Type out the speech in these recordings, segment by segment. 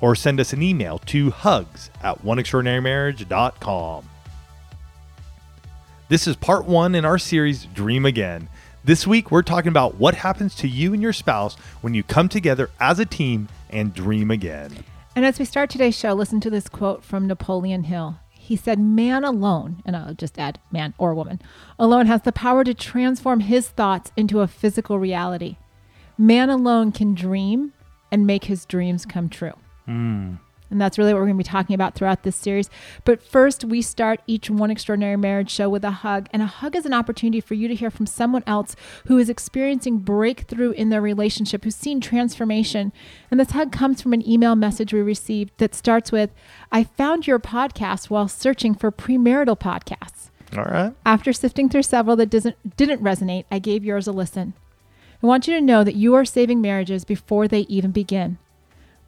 or send us an email to hugs at oneextraordinarymarriage.com. This is part one in our series, Dream Again. This week, we're talking about what happens to you and your spouse when you come together as a team and dream again. And as we start today's show, listen to this quote from Napoleon Hill. He said, Man alone, and I'll just add man or woman, alone has the power to transform his thoughts into a physical reality. Man alone can dream and make his dreams come true. Mm. And that's really what we're going to be talking about throughout this series. But first, we start each One Extraordinary Marriage show with a hug. And a hug is an opportunity for you to hear from someone else who is experiencing breakthrough in their relationship, who's seen transformation. And this hug comes from an email message we received that starts with I found your podcast while searching for premarital podcasts. All right. After sifting through several that doesn't, didn't resonate, I gave yours a listen. I want you to know that you are saving marriages before they even begin.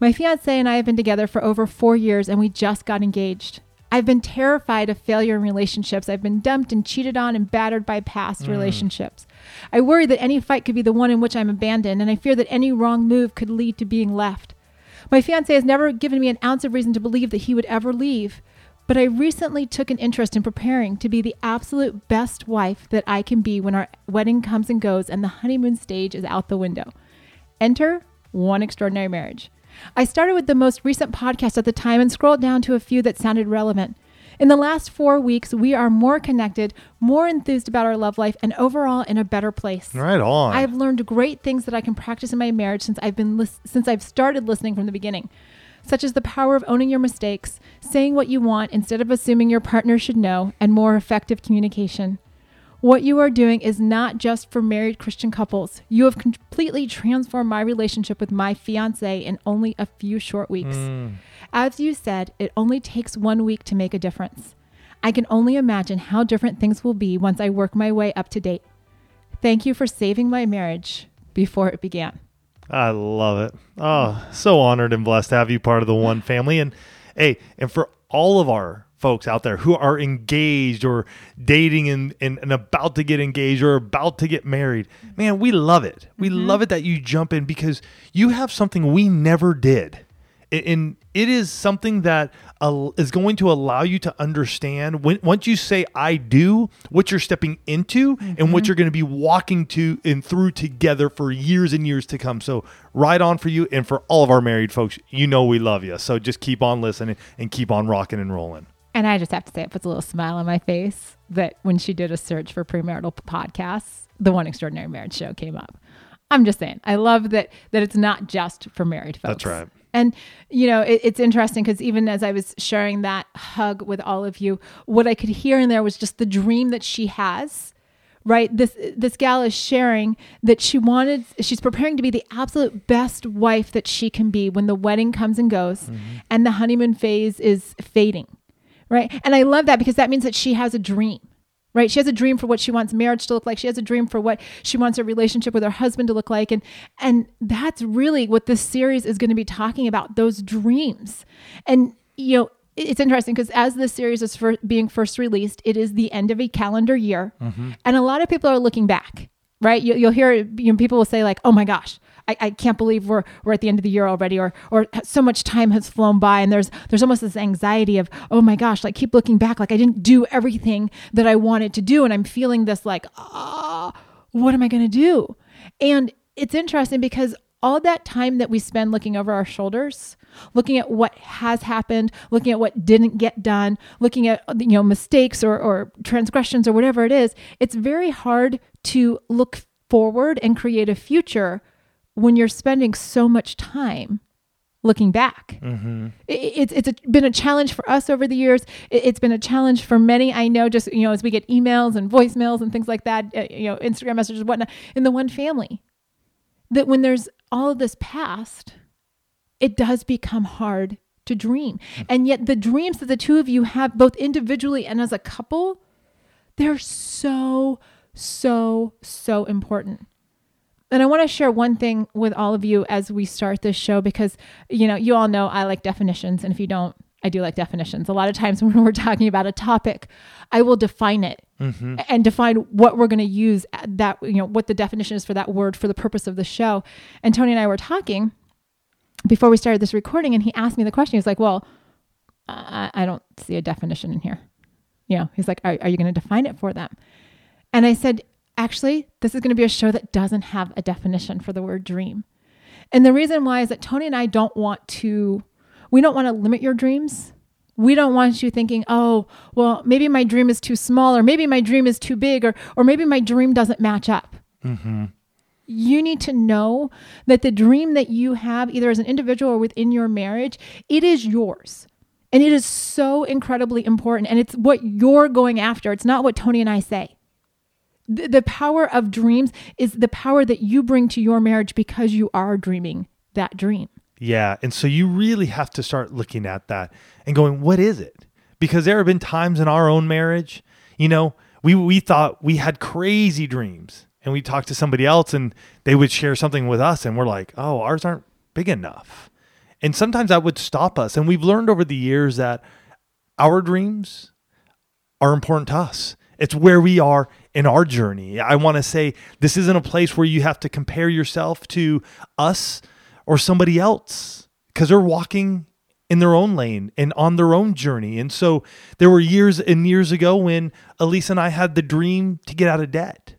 My fiance and I have been together for over four years and we just got engaged. I've been terrified of failure in relationships. I've been dumped and cheated on and battered by past mm. relationships. I worry that any fight could be the one in which I'm abandoned, and I fear that any wrong move could lead to being left. My fiance has never given me an ounce of reason to believe that he would ever leave, but I recently took an interest in preparing to be the absolute best wife that I can be when our wedding comes and goes and the honeymoon stage is out the window. Enter one extraordinary marriage. I started with the most recent podcast at the time and scrolled down to a few that sounded relevant. In the last four weeks, we are more connected, more enthused about our love life, and overall in a better place. Right on. I've learned great things that I can practice in my marriage since I've been lis- since I've started listening from the beginning, such as the power of owning your mistakes, saying what you want instead of assuming your partner should know, and more effective communication. What you are doing is not just for married Christian couples. You have completely transformed my relationship with my fiance in only a few short weeks. Mm. As you said, it only takes one week to make a difference. I can only imagine how different things will be once I work my way up to date. Thank you for saving my marriage before it began. I love it. Oh, so honored and blessed to have you part of the one family. And hey, and for all of our folks out there who are engaged or dating and, and, and, about to get engaged or about to get married. Man, we love it. We mm-hmm. love it that you jump in because you have something we never did. And it is something that uh, going to allow you to understand when once you say I do, what you're stepping into mm-hmm. and what mm-hmm. you're going to be walking to and through together for years and years to come. So, right on for you and for all of our married folks. You know we love you. So just keep on listening and keep on rocking and rolling. And I just have to say, it puts a little smile on my face that when she did a search for premarital podcasts, the One Extraordinary Marriage Show came up. I'm just saying, I love that that it's not just for married folks. That's right. And you know, it, it's interesting because even as I was sharing that hug with all of you, what I could hear in there was just the dream that she has. Right, this this gal is sharing that she wanted. She's preparing to be the absolute best wife that she can be when the wedding comes and goes, mm-hmm. and the honeymoon phase is fading right? And I love that because that means that she has a dream, right? She has a dream for what she wants marriage to look like. She has a dream for what she wants her relationship with her husband to look like. And and that's really what this series is going to be talking about, those dreams. And you know, it's interesting because as this series is for being first released, it is the end of a calendar year. Mm-hmm. And a lot of people are looking back, right? You, will hear you know, people will say like, "Oh my gosh, I, I can't believe we're we're at the end of the year already, or or so much time has flown by, and there's there's almost this anxiety of oh my gosh, like keep looking back, like I didn't do everything that I wanted to do, and I'm feeling this like ah, oh, what am I going to do? And it's interesting because all that time that we spend looking over our shoulders looking at what has happened looking at what didn't get done looking at you know mistakes or, or transgressions or whatever it is it's very hard to look forward and create a future when you're spending so much time looking back. Mm-hmm. It, it's it's a, been a challenge for us over the years. It, has been a challenge for many. I know, just you know, as we get emails and voicemails and things like that, uh, you know, Instagram messages, whatnot, in the one family, that when there's all of this past, it does become hard to dream. And yet, the dreams that the two of you have, both individually and as a couple, they're so, so, so important. And I want to share one thing with all of you as we start this show because, you know, you all know I like definitions. And if you don't, I do like definitions. A lot of times when we're talking about a topic, I will define it mm-hmm. and define what we're going to use that, you know, what the definition is for that word for the purpose of the show. And Tony and I were talking before we started this recording, and he asked me the question. He's like, Well, I, I don't see a definition in here. You know, he's like, Are, are you going to define it for them? And I said, Actually, this is going to be a show that doesn't have a definition for the word dream. And the reason why is that Tony and I don't want to we don't want to limit your dreams. We don't want you thinking, oh, well, maybe my dream is too small, or maybe my dream is too big, or, or maybe my dream doesn't match up. Mm-hmm. You need to know that the dream that you have, either as an individual or within your marriage, it is yours. And it is so incredibly important. And it's what you're going after. It's not what Tony and I say. The, the power of dreams is the power that you bring to your marriage because you are dreaming that dream. Yeah. And so you really have to start looking at that and going, what is it? Because there have been times in our own marriage, you know, we, we thought we had crazy dreams and we talked to somebody else and they would share something with us and we're like, oh, ours aren't big enough. And sometimes that would stop us. And we've learned over the years that our dreams are important to us. It's where we are in our journey. I want to say this isn't a place where you have to compare yourself to us or somebody else because they're walking in their own lane and on their own journey. And so there were years and years ago when Elise and I had the dream to get out of debt.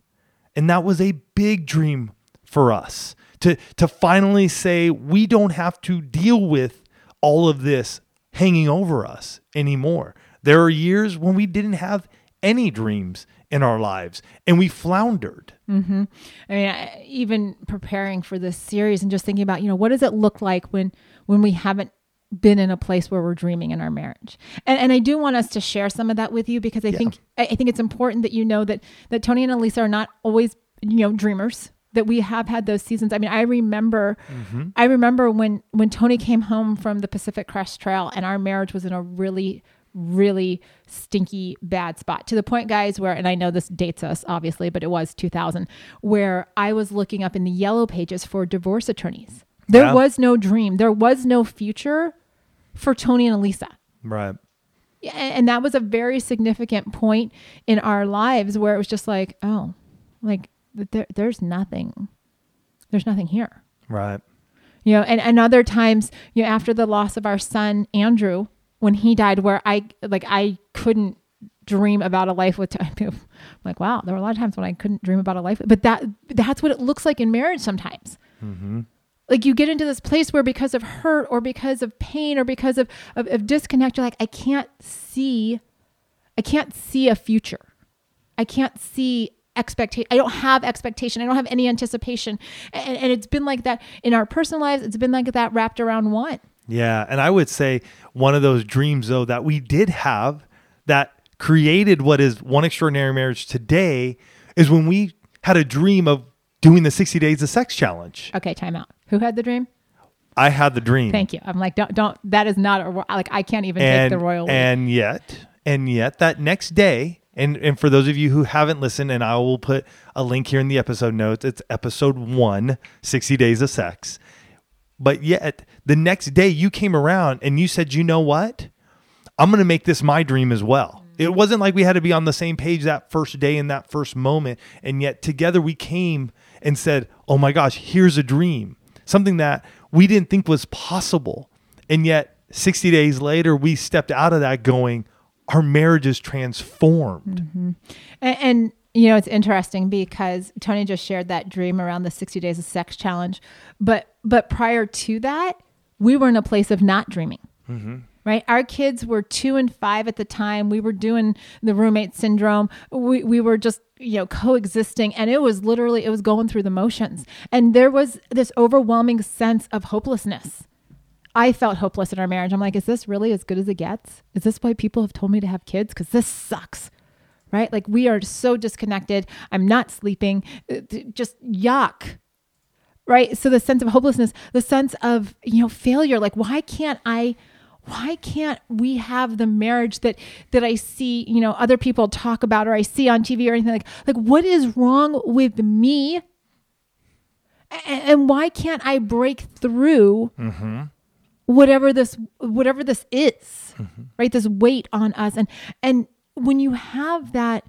And that was a big dream for us to, to finally say, we don't have to deal with all of this hanging over us anymore. There are years when we didn't have any dreams in our lives and we floundered. Mm-hmm. I mean, I, even preparing for this series and just thinking about, you know, what does it look like when when we haven't been in a place where we're dreaming in our marriage. And and I do want us to share some of that with you because I yeah. think I, think it's important that you know that that Tony and Alisa are not always, you know, dreamers that we have had those seasons. I mean, I remember, mm-hmm. I remember when when Tony came home from the Pacific Crest Trail, and our marriage was in a really really stinky bad spot to the point guys where and I know this dates us obviously but it was 2000 where I was looking up in the yellow pages for divorce attorneys. There yeah. was no dream. There was no future for Tony and Alisa. Right. Yeah and that was a very significant point in our lives where it was just like oh like there, there's nothing. There's nothing here. Right. You know and, and other times you know after the loss of our son Andrew when he died where I like I couldn't dream about a life with I'm like wow there were a lot of times when I couldn't dream about a life but that that's what it looks like in marriage sometimes. Mm-hmm. like you get into this place where because of hurt or because of pain or because of, of, of disconnect you're like I can't see I can't see a future. I can't see expectation i don't have expectation. I don't have any anticipation. And, and it's been like that in our personal lives. It's been like that wrapped around one yeah. And I would say one of those dreams, though, that we did have that created what is one extraordinary marriage today is when we had a dream of doing the 60 days of sex challenge. Okay, time out. Who had the dream? I had the dream. Thank you. I'm like, don't, don't, that is not a, like, I can't even and, take the royal. And yet, and yet that next day, and, and for those of you who haven't listened, and I will put a link here in the episode notes, it's episode one, 60 Days of Sex. But yet, the next day you came around and you said, you know what? I'm going to make this my dream as well. It wasn't like we had to be on the same page that first day in that first moment. And yet, together we came and said, oh my gosh, here's a dream, something that we didn't think was possible. And yet, 60 days later, we stepped out of that going, our marriage is transformed. Mm-hmm. And, and you know, it's interesting because Tony just shared that dream around the 60 days of sex challenge. But but prior to that, we were in a place of not dreaming. Mm-hmm. Right? Our kids were two and five at the time. We were doing the roommate syndrome. We, we were just, you know, coexisting. And it was literally, it was going through the motions. And there was this overwhelming sense of hopelessness. I felt hopeless in our marriage. I'm like, is this really as good as it gets? Is this why people have told me to have kids? Because this sucks right? Like we are so disconnected. I'm not sleeping. Uh, just yuck. Right? So the sense of hopelessness, the sense of, you know, failure, like why can't I why can't we have the marriage that that I see, you know, other people talk about or I see on TV or anything like like what is wrong with me? And, and why can't I break through mm-hmm. whatever this whatever this is? Mm-hmm. Right? This weight on us and and when you have that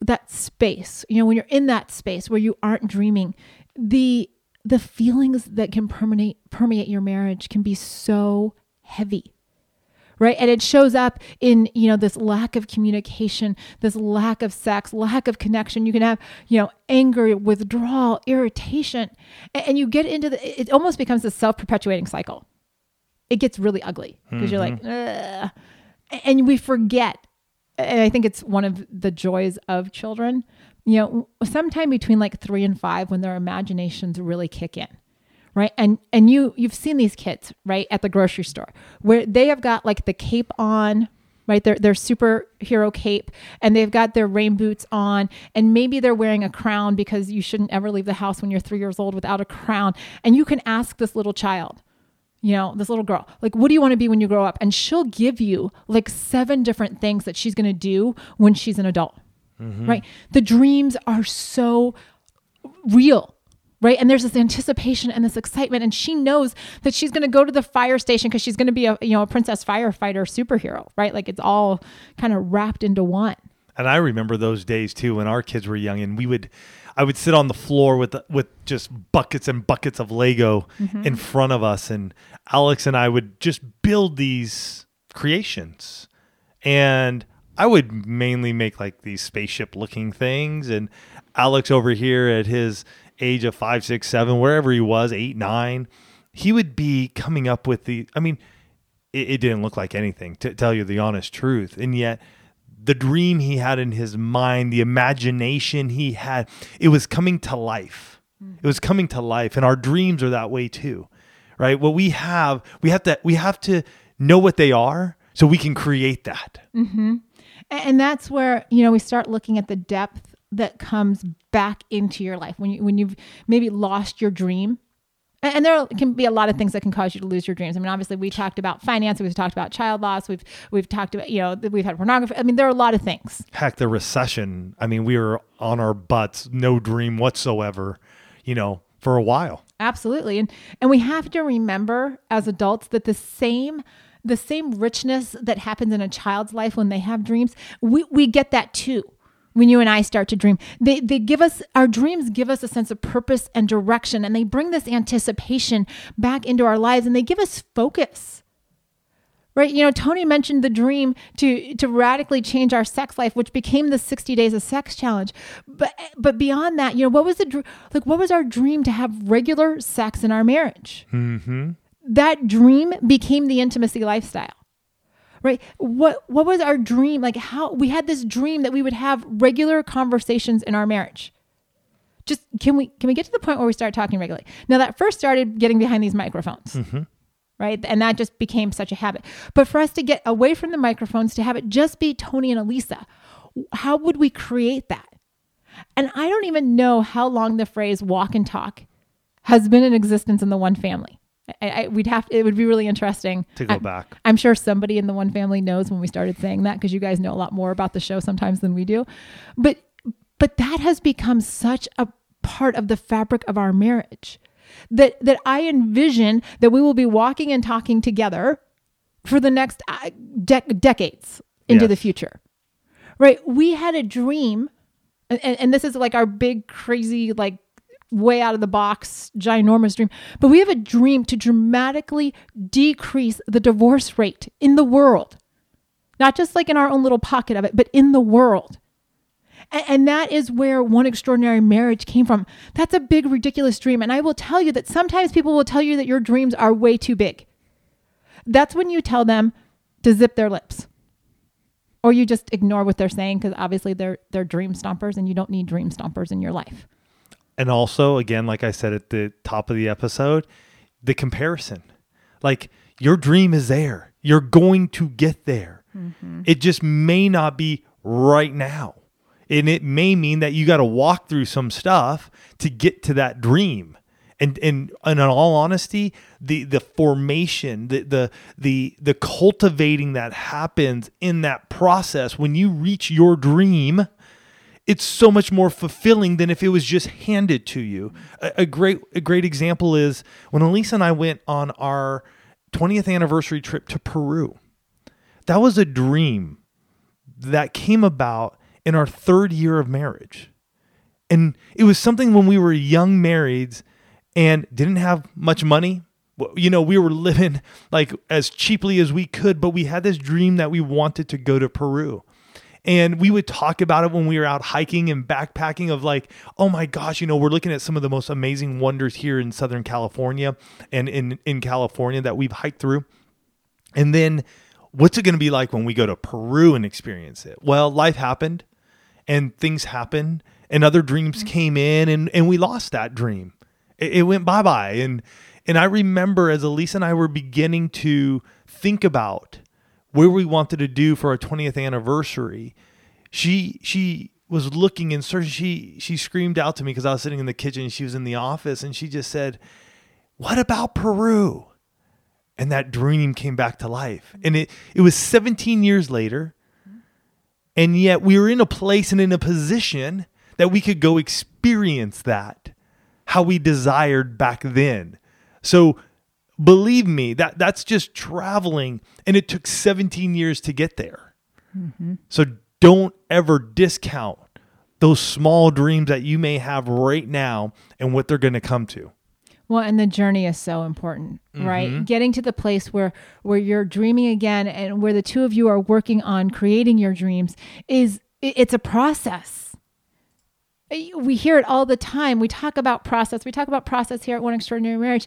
that space, you know, when you're in that space where you aren't dreaming, the the feelings that can permeate permeate your marriage can be so heavy right? And it shows up in you know this lack of communication this lack of sex lack of connection. You can have you know anger withdrawal irritation and, and you get into the it almost becomes a self-perpetuating cycle. It gets really ugly because you're like mm-hmm. Ugh. and we forget and i think it's one of the joys of children you know sometime between like three and five when their imaginations really kick in right? And and you you've seen these kids right at the grocery store where they have got like the cape on right? Their their superhero cape and they've got their rain boots on and maybe they're wearing a crown because you shouldn't ever leave the house when you're 3 years old without a crown. And you can ask this little child you know, this little girl, like, what do you want to be when you grow up? And she'll give you like seven different things that she's going to do when she's an adult, Mm-hmm. right? The dreams are so real, right? And there's this anticipation and this excitement, and she knows that she's going to go to the fire station because she's going to be a you know a princess firefighter superhero, right? Like it's all kind of wrapped into one. And I remember those days too when our kids were young, and we would, I would sit on the floor with with just buckets and buckets of Lego mm-hmm. in front of us, and Alex and I would just build these creations, and I would mainly make like these spaceship looking things, and Alex over here at his age of five, six, seven, wherever he was, eight, nine, he would be coming up with the. I mean, it, it didn't look like anything to tell you the honest truth, and yet the dream he had in his mind, the imagination he had, it was coming to life. Hmm. It was coming to life, and our dreams are that way too, right? What we have, we have to we have to know what they are so we can create that. A- and that's where you know we start looking at the depth that comes back into your life when you when you've maybe lost your dream and there can be a lot of things that can cause you to lose your dreams. I mean, obviously, we talked about finance, we've talked about child loss, we've we've talked about you know we've had pornography. I mean, there are a lot of things. Heck, the recession. I mean, we were on our butts, no dream whatsoever, you know, for a while. Absolutely. And and we have to remember as adults that the same the same richness that happens in a child's life when they have dreams, we, we get that too. When you and I start to dream, they, they give us our dreams give us a sense of purpose and direction, and they bring this anticipation back into our lives and they give us focus. Right? You know, Tony mentioned the dream to to radically change our sex life, which became the 60 days of sex challenge. But but beyond that, you know, what was the like what was our dream to have regular sex in our marriage? Mm-hmm. That dream became the intimacy lifestyle right? What what was our dream? Like how we had this dream that we would have regular conversations in our marriage. Just can we can we get to the point where we start talking regularly? Now that first started getting behind these microphones mm-hmm. right? And that just became such a habit. But for us to get away from the microphones to have it just be tony and alisa how would we create that? And i don't even know how long the phrase walk and talk has been in existence in the one family I, I, we'd have it would be really interesting To go I'm- back. I'm sure somebody in the one family knows when we started saying that because you guys know a lot more about the show sometimes than we do. But but that has become such a part of the fabric of our marriage that that I envision that we will be walking and talking together for the next uh, dec decades into Yes. the future. Right? We had a dream and, and this is like our big crazy like way out of the box ginormous dream. But we have a dream to dramatically decrease the divorce rate in the world. Not just like in our own little pocket of it but in the world. And, that is where one extraordinary marriage came from. That's a big ridiculous dream. And i will tell you that sometimes people will tell you that your dreams are way too big. That's when you tell them to zip their lips. Or you just ignore what they're saying because obviously they're they're dream stompers and you don't need dream stompers in your life And also, again, like I said at the top of the episode, the comparison. Like your dream is there. You're going to get there. Mm-hmm. It just may not be right now. And it may mean that you got to walk through some stuff to get to that dream. And, and and in all honesty, the the formation, the the the the cultivating that happens in that process when you reach your dream, it's so much more fulfilling than if it was just handed to you. A, a great a great example is when Alisa and I went on our 20th anniversary trip to Peru. That was a dream that came about in our third year of marriage. And it was something when we were young marrieds and didn't have much money. You know, we were living like as cheaply as we could, but we had this dream that we wanted to go to Peru. And we would talk about it when we were out hiking and backpacking of like, oh my gosh, you know, we're looking at some of the most amazing wonders here in Southern California and in, in California that we've hiked through. And then what's it going to be like when we go to Peru and experience it? Well, life happened and things happened and other dreams mm-hmm. came in and, and we lost that dream. It, it went bye bye. And, and I remember as Elise and I were beginning to think about where we wanted to do for our 20th anniversary, she, she, was looking and searching. She she screamed out to me because I was sitting in the kitchen. She was in the office, and she just said, "What about Peru?" And that dream came back to life. And it it was 17 years later, and yet we were in a place and in a position that we could go experience that how we desired back then. So believe me, that that's just traveling, and it took 17 years to get there. Mm-hmm. So don't ever discount those small dreams that you may have right now and what they're going to come to. Well, and the journey is so important, right? Mm-hmm. Getting to the place where where you're dreaming again and where the two of you are working on creating your dreams is it's a process we hear it all the time. We talk about process. We talk about process here at One Extraordinary Marriage.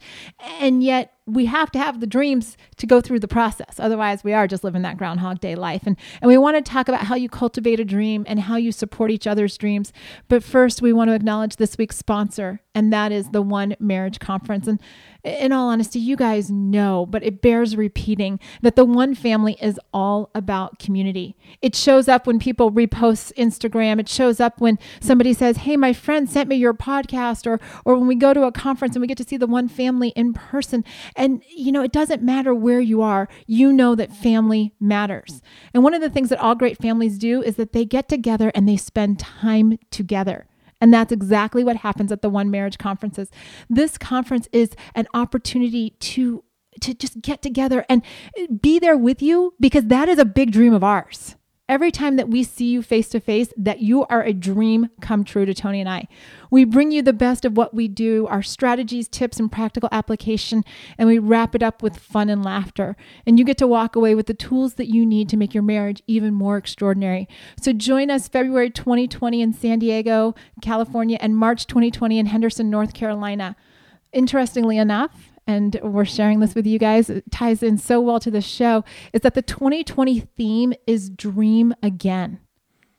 And yet we have to have the dreams to go through the process. Otherwise, we are just living that Groundhog Day life. And, and we want to talk about how you cultivate a dream and how you support each other's dreams. But first, we want to acknowledge this week's sponsor, and that is the One Marriage Conference. And in all honesty, you guys know, but it bears repeating that the One Family is all about community. It shows up when people repost Instagram. It shows up when somebody says, "Hey, my friend sent me your podcast," or or when we go to a conference and we get to see the One Family in person. And you know, it doesn't matter where you are. You know that family matters. And one of the things that all great families do is that they get together and they spend time together. And that's exactly what happens at the One Marriage conferences. This conference is an opportunity to to just get together and be there with you because that is a big dream of ours every time that we see you face to face that you are a dream come true to Tony and I. We bring you the best of what we do, our strategies, tips, and practical application, and we wrap it up with fun and laughter. And you get to walk away with the tools that you need to make your marriage even more extraordinary. So join us February 2020 in San Diego, California, and March 2020 in Henderson, North Carolina. Interestingly enough, and we're sharing this with you guys, it ties in so well to the show, is that the 2020 theme is dream again.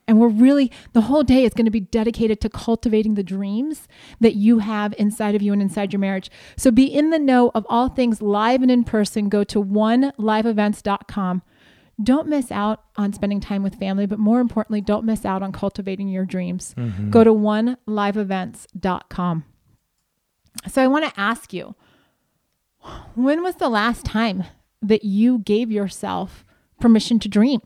And we're really, the whole day is going to be dedicated to cultivating the dreams that you have inside of you and inside your marriage. So be in the know of all things live and in person. Go to oneliveevents.com. Don't miss out on spending time with family, but more importantly, don't miss out on cultivating your dreams. Mm-hmm. Go to oneliveevents.com. So I want to ask you, when was the last time that you gave yourself permission to dream?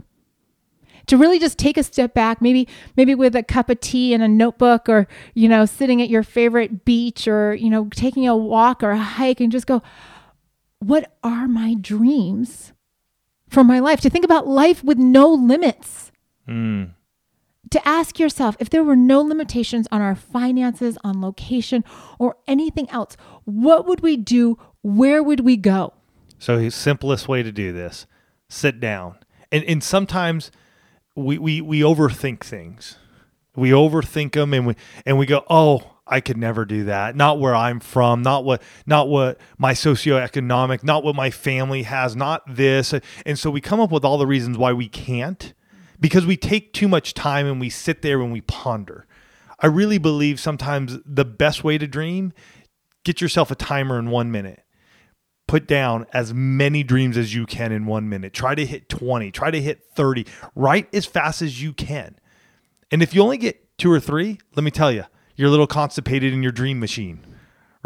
To really just take a step back, maybe maybe with a cup of tea and a notebook or, you know, sitting at your favorite beach or, you know, taking a walk or a hike and just go, what are my dreams for my life? To think about life with no limits. Mm to ask yourself if there were no limitations on our finances, on location, or anything else, what would we do? Where would we go? So, the simplest way to do this sit down. And, and sometimes we, we, we overthink things. We overthink them and we, and we go, oh, I could never do that. Not where I'm from, not what not what my socioeconomic, not what my family has, not this. And so we come up with all the reasons why we can't because we take too much time and we sit there and we ponder. I really believe sometimes the best way to dream, get yourself a timer in one minute. Put down as many dreams as you can in one minute. Try to hit 20, try to hit 30, write as fast as you can. And if you only get two or three, let me tell you, you're a little constipated in your dream machine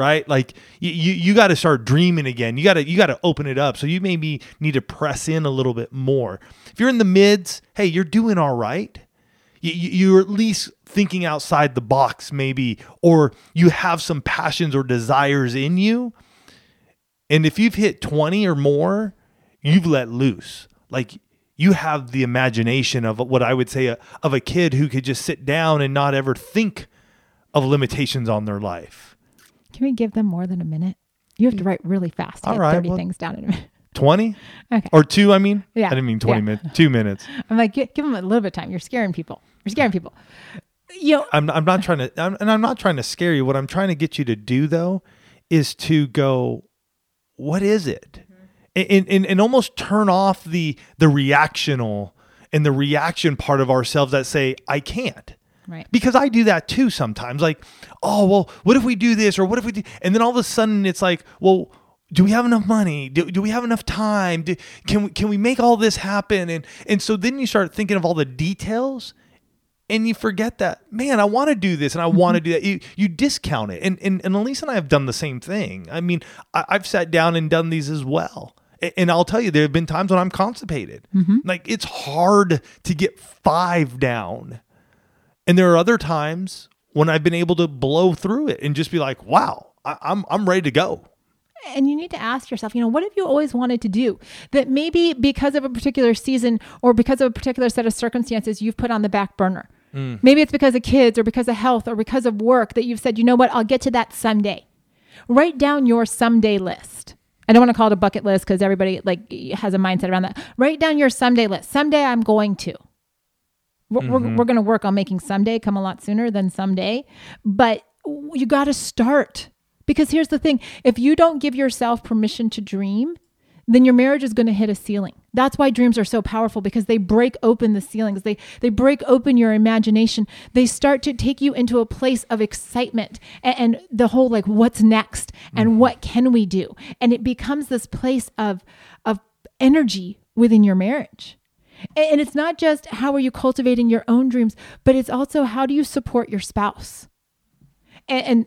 right? Like you you, you got to start dreaming again. You got to you got to open it up. So you maybe need to press in a little bit more. If you're in the mids, hey, you're doing all right. You, you- you're at least thinking outside the box, maybe, or you have some passions or desires in you. And if you've hit 20 or more, you've let loose. Like you have the imagination of what I would say a, of a kid who could just sit down and not ever think of limitations on their life. Can we give them more than a minute? You have to mm. write really fast to All get right, 30 well- things down in a minute. 20 Okay. or two, I mean? Yeah, I didn't mean 20 yeah. minutes, two minutes. I'm like, give, them a little bit of time. You're scaring people. You're scaring people. You know, I'm, I'm not trying to, I'm, and I'm not trying to scare you. What I'm trying to get you to do though is to go, what is it? Mm-hmm. And, and, and almost turn off the, the reactional and the reaction part of ourselves that say, I can't. Right. because I do that too sometimes. Like, oh well, what if we do this or what if we do? And then all of a sudden it's like, well, do we have enough money? Do, do we have enough time? Do, can we can we make all this happen? And and so then you start thinking of all the details, and you forget that man, I want to do this and I want to mm-hmm. do that. You you discount it, and and and Elise and I have done the same thing. I mean, I, I've sat down and done these as well. And I'll tell you, there have been times when I'm constipated. Mm-hmm. Like it's hard to get five down. And there are other times when I've been able to blow through it and just be like, wow, I, I'm I'm ready to go. And you need to ask yourself, you know, what have you always wanted to do that maybe because of a particular season or because of a particular set of circumstances you've put on the back burner? Mm. Maybe it's because of kids or because of health or because of work that you've said, you know what, I'll get to that someday. Write down your someday list. I don't want to call it a bucket list because everybody like has a mindset around that. Write down your someday list. Someday I'm going to. We're, we're, mm-hmm. we're going to work on making someday come a lot sooner than someday, but you got to start. Because here's the thing if you don't give yourself permission to dream, then your marriage is going to hit a ceiling. That's why dreams are so powerful because they break open the ceilings. They they break open your imagination. They start to take you into a place of excitement and, and the whole like what's next and mm-hmm. what can we do? And it becomes this place of of energy within your marriage. And it's not just how are you cultivating your own dreams, but it's also how do you support your spouse? And, and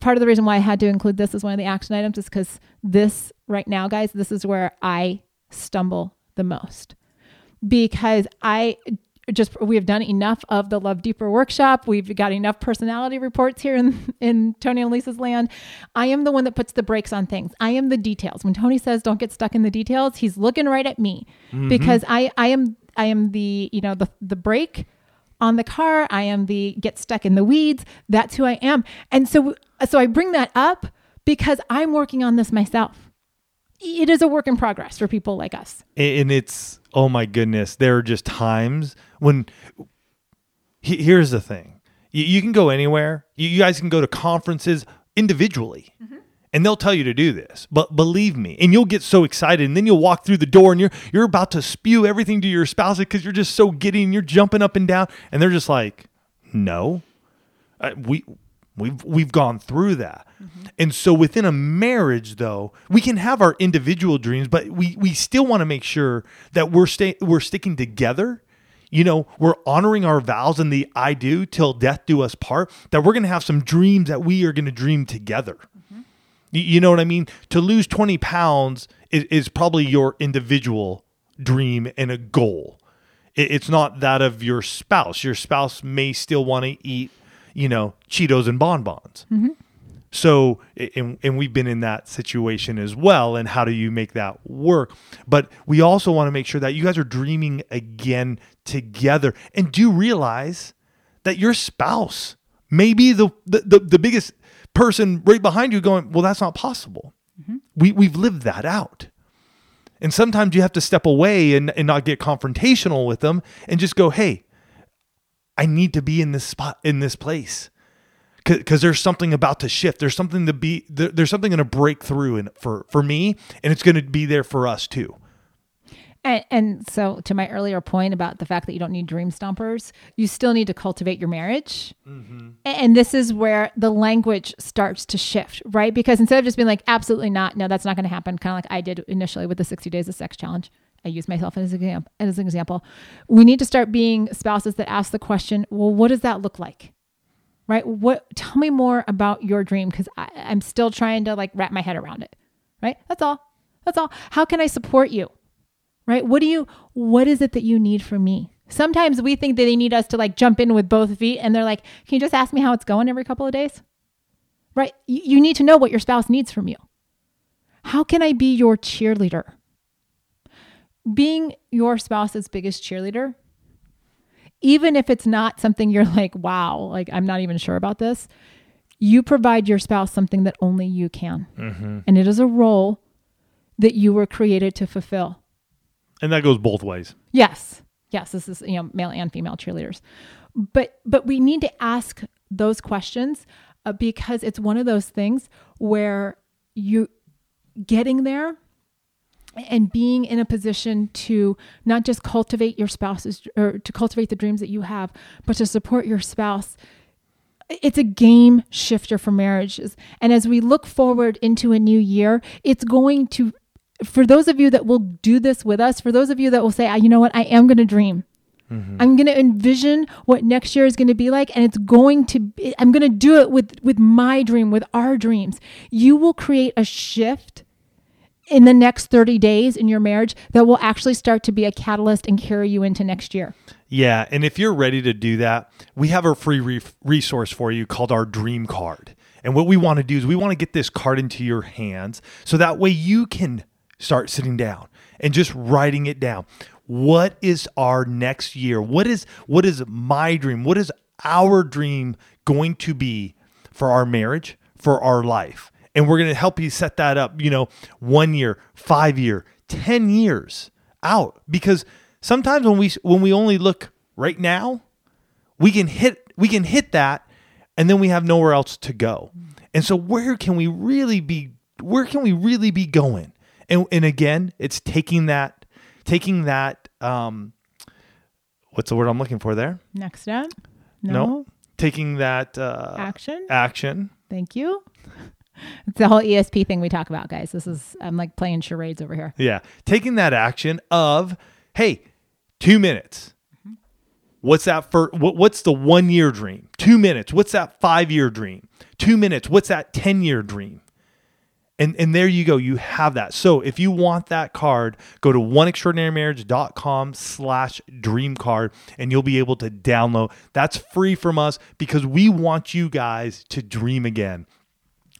part of the reason why I had to include this as one of the action items is because this right now, guys, this is where I stumble the most because I just we have done enough of the Love Deeper workshop. We've got enough personality reports here in in Tony and Lisa's land. I am the one that puts the brakes on things. I am the details. When Tony says don't get stuck in the details, he's looking right at me mm-hmm. because I I am I am the you know the the brake on the car. I am the get stuck in the weeds. That's who I am. And so so I bring that up because I'm working on this myself. It is a work in progress for people like us. And it's oh my goodness, there are just times when. he- Here's the thing: you, you can go anywhere. You, you guys can go to conferences individually. And they'll tell you to do this, but believe me, and you'll get so excited, and then you'll walk through the door, and you're you're about to spew everything to your spouse because you're just so giddy, and you're jumping up and down, and they're just like, "No, uh, we we've we've gone through that and so within a marriage though we can have our individual dreams but we we still want to make sure that we're stay we're sticking together you know we're honoring our vows and the i do till death do us part that we're going to have some dreams that we are going to dream together you, you know what i mean to lose 20 pounds is, is probably your individual dream and a goal it- it's not that of your spouse. Your spouse may still want to eat, you know, Cheetos and bonbons. Mm-hmm. So, and, and we've been in that situation as well. And how do you make that work? But we also want to make sure that you guys are dreaming again together and do realize that your spouse may be the, the, the, the biggest person right behind you going, well, that's not possible. Mm-hmm. We, we've lived that out. And sometimes you have to step away and, and not get confrontational with them and just go, hey, I need to be in this spot, in this place. Because there's something about to shift. There's something to be, there, there's something going to break through and for, for me, and it's going to be there for us too. And, and so, to my earlier point about the fact that you don't need dream stompers, you still need to cultivate your marriage. Mm-hmm. And this is where the language starts to shift, right? Because instead of just being like, absolutely not, no, that's not going to happen, kind of like I did initially with the 60 Days of Sex Challenge. I use myself as, an example, as an example. We need to start being spouses that ask the question, well, what does that look like? Right? What tell me more about your dream because I'm still trying to like wrap my head around it. Right? That's all. That's all. How can I support you? Right? What do you what is it that you need from me? Sometimes we think that they need us to like jump in with both feet and they're like, "Can you just ask me how it's going every couple of days?" Right? You, you need to know what your spouse needs from you. How can I be your cheerleader? Being your spouse's biggest cheerleader, even if it's not something you're like, wow, like I'm not even sure about this, you provide your spouse something that only you can. Mm-hmm. And it is a role that you were created to fulfill. And that goes both ways. Yes. Yes, this is, you know, male and female cheerleaders. But but we need to ask those questions uh, because it's one of those things where you getting there and being in a position to not just cultivate your spouse's or to cultivate the dreams that you have, but to support your spouse. It's a game shifter for marriages. And as we look forward into a new year, it's going to, for those of you that will do this with us, for those of you that will say, you know what, I am going to dream. Mm-hmm. I'm going to envision what next year is going to be like and it's going to be, I'm going to do it with with my dream with our dreams. You will create a shift in the next 30 days in your marriage that will actually start to be a catalyst and carry you into next year. Yeah, and if you're ready to do that, we have a free re- resource for you called our dream card. And what we want to do is we want to get this card into your hands so that way you can start sitting down and just writing it down what is our next year? What is what is my dream? What is our dream going to be for our marriage, for our life? And we're going to help you set that up, you know, 1 year, 5 year, 10 years out because sometimes when we when we only look right now, we can hit we can hit that and then we have nowhere else to go. And so where can we really be where can we really be going? And and again, it's taking that taking that um what's the word I'm looking for there? Next step. No. no. Taking that uh action. Action. Thank you. It's the whole ESP thing we talk about, guys. This is I'm like playing charades over here. Yeah. Taking that action of, hey, two minutes. Mm-hmm. What's that for? What, what's the one year dream? Two minutes. What's that five year dream? Two minutes. What's that 10 year dream? And, and there you go. You have that. So if you want that card, go to oneextraordinarymarriage.com slash dream card and you'll be able to download. That's free from us because we want you guys to dream again.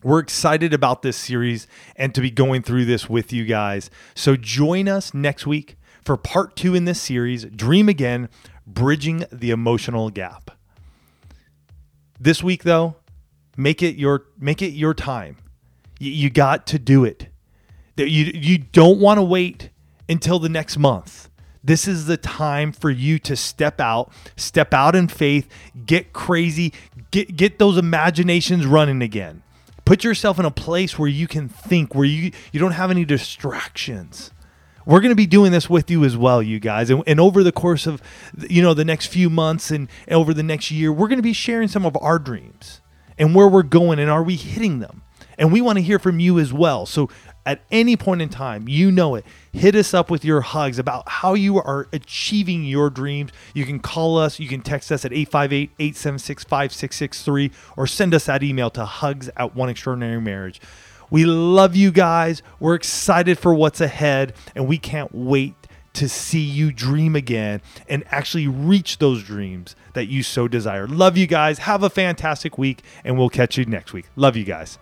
We're excited about this series and to be going through this with you guys. So join us next week for part two in this series, Dream Again, Bridging the Emotional Gap. This week though, make it your make it your time you, you got to do it. You, you don't want to wait until the next month. This is the time for you to step out, step out in faith, get crazy, get get those imaginations running again. Put yourself in a place where you can think, where you you don't have any distractions. We're going to be doing this with you as well, you guys. And, and over the course of you know the next few months and, and over the next year, we're going to be sharing some of our dreams and where we're going and are we hitting them. And we want to hear from you as well. So at any point in time, you know it. Hit us up with your hugs about how you are achieving your dreams. You can call us, you can text us at 858 876 5663, or send us that email to hugs at one extraordinary marriage. We love you guys. We're excited for what's ahead, and we can't wait to see you dream again and actually reach those dreams that you so desire. Love you guys. Have a fantastic week, and we'll catch you next week. Love you guys.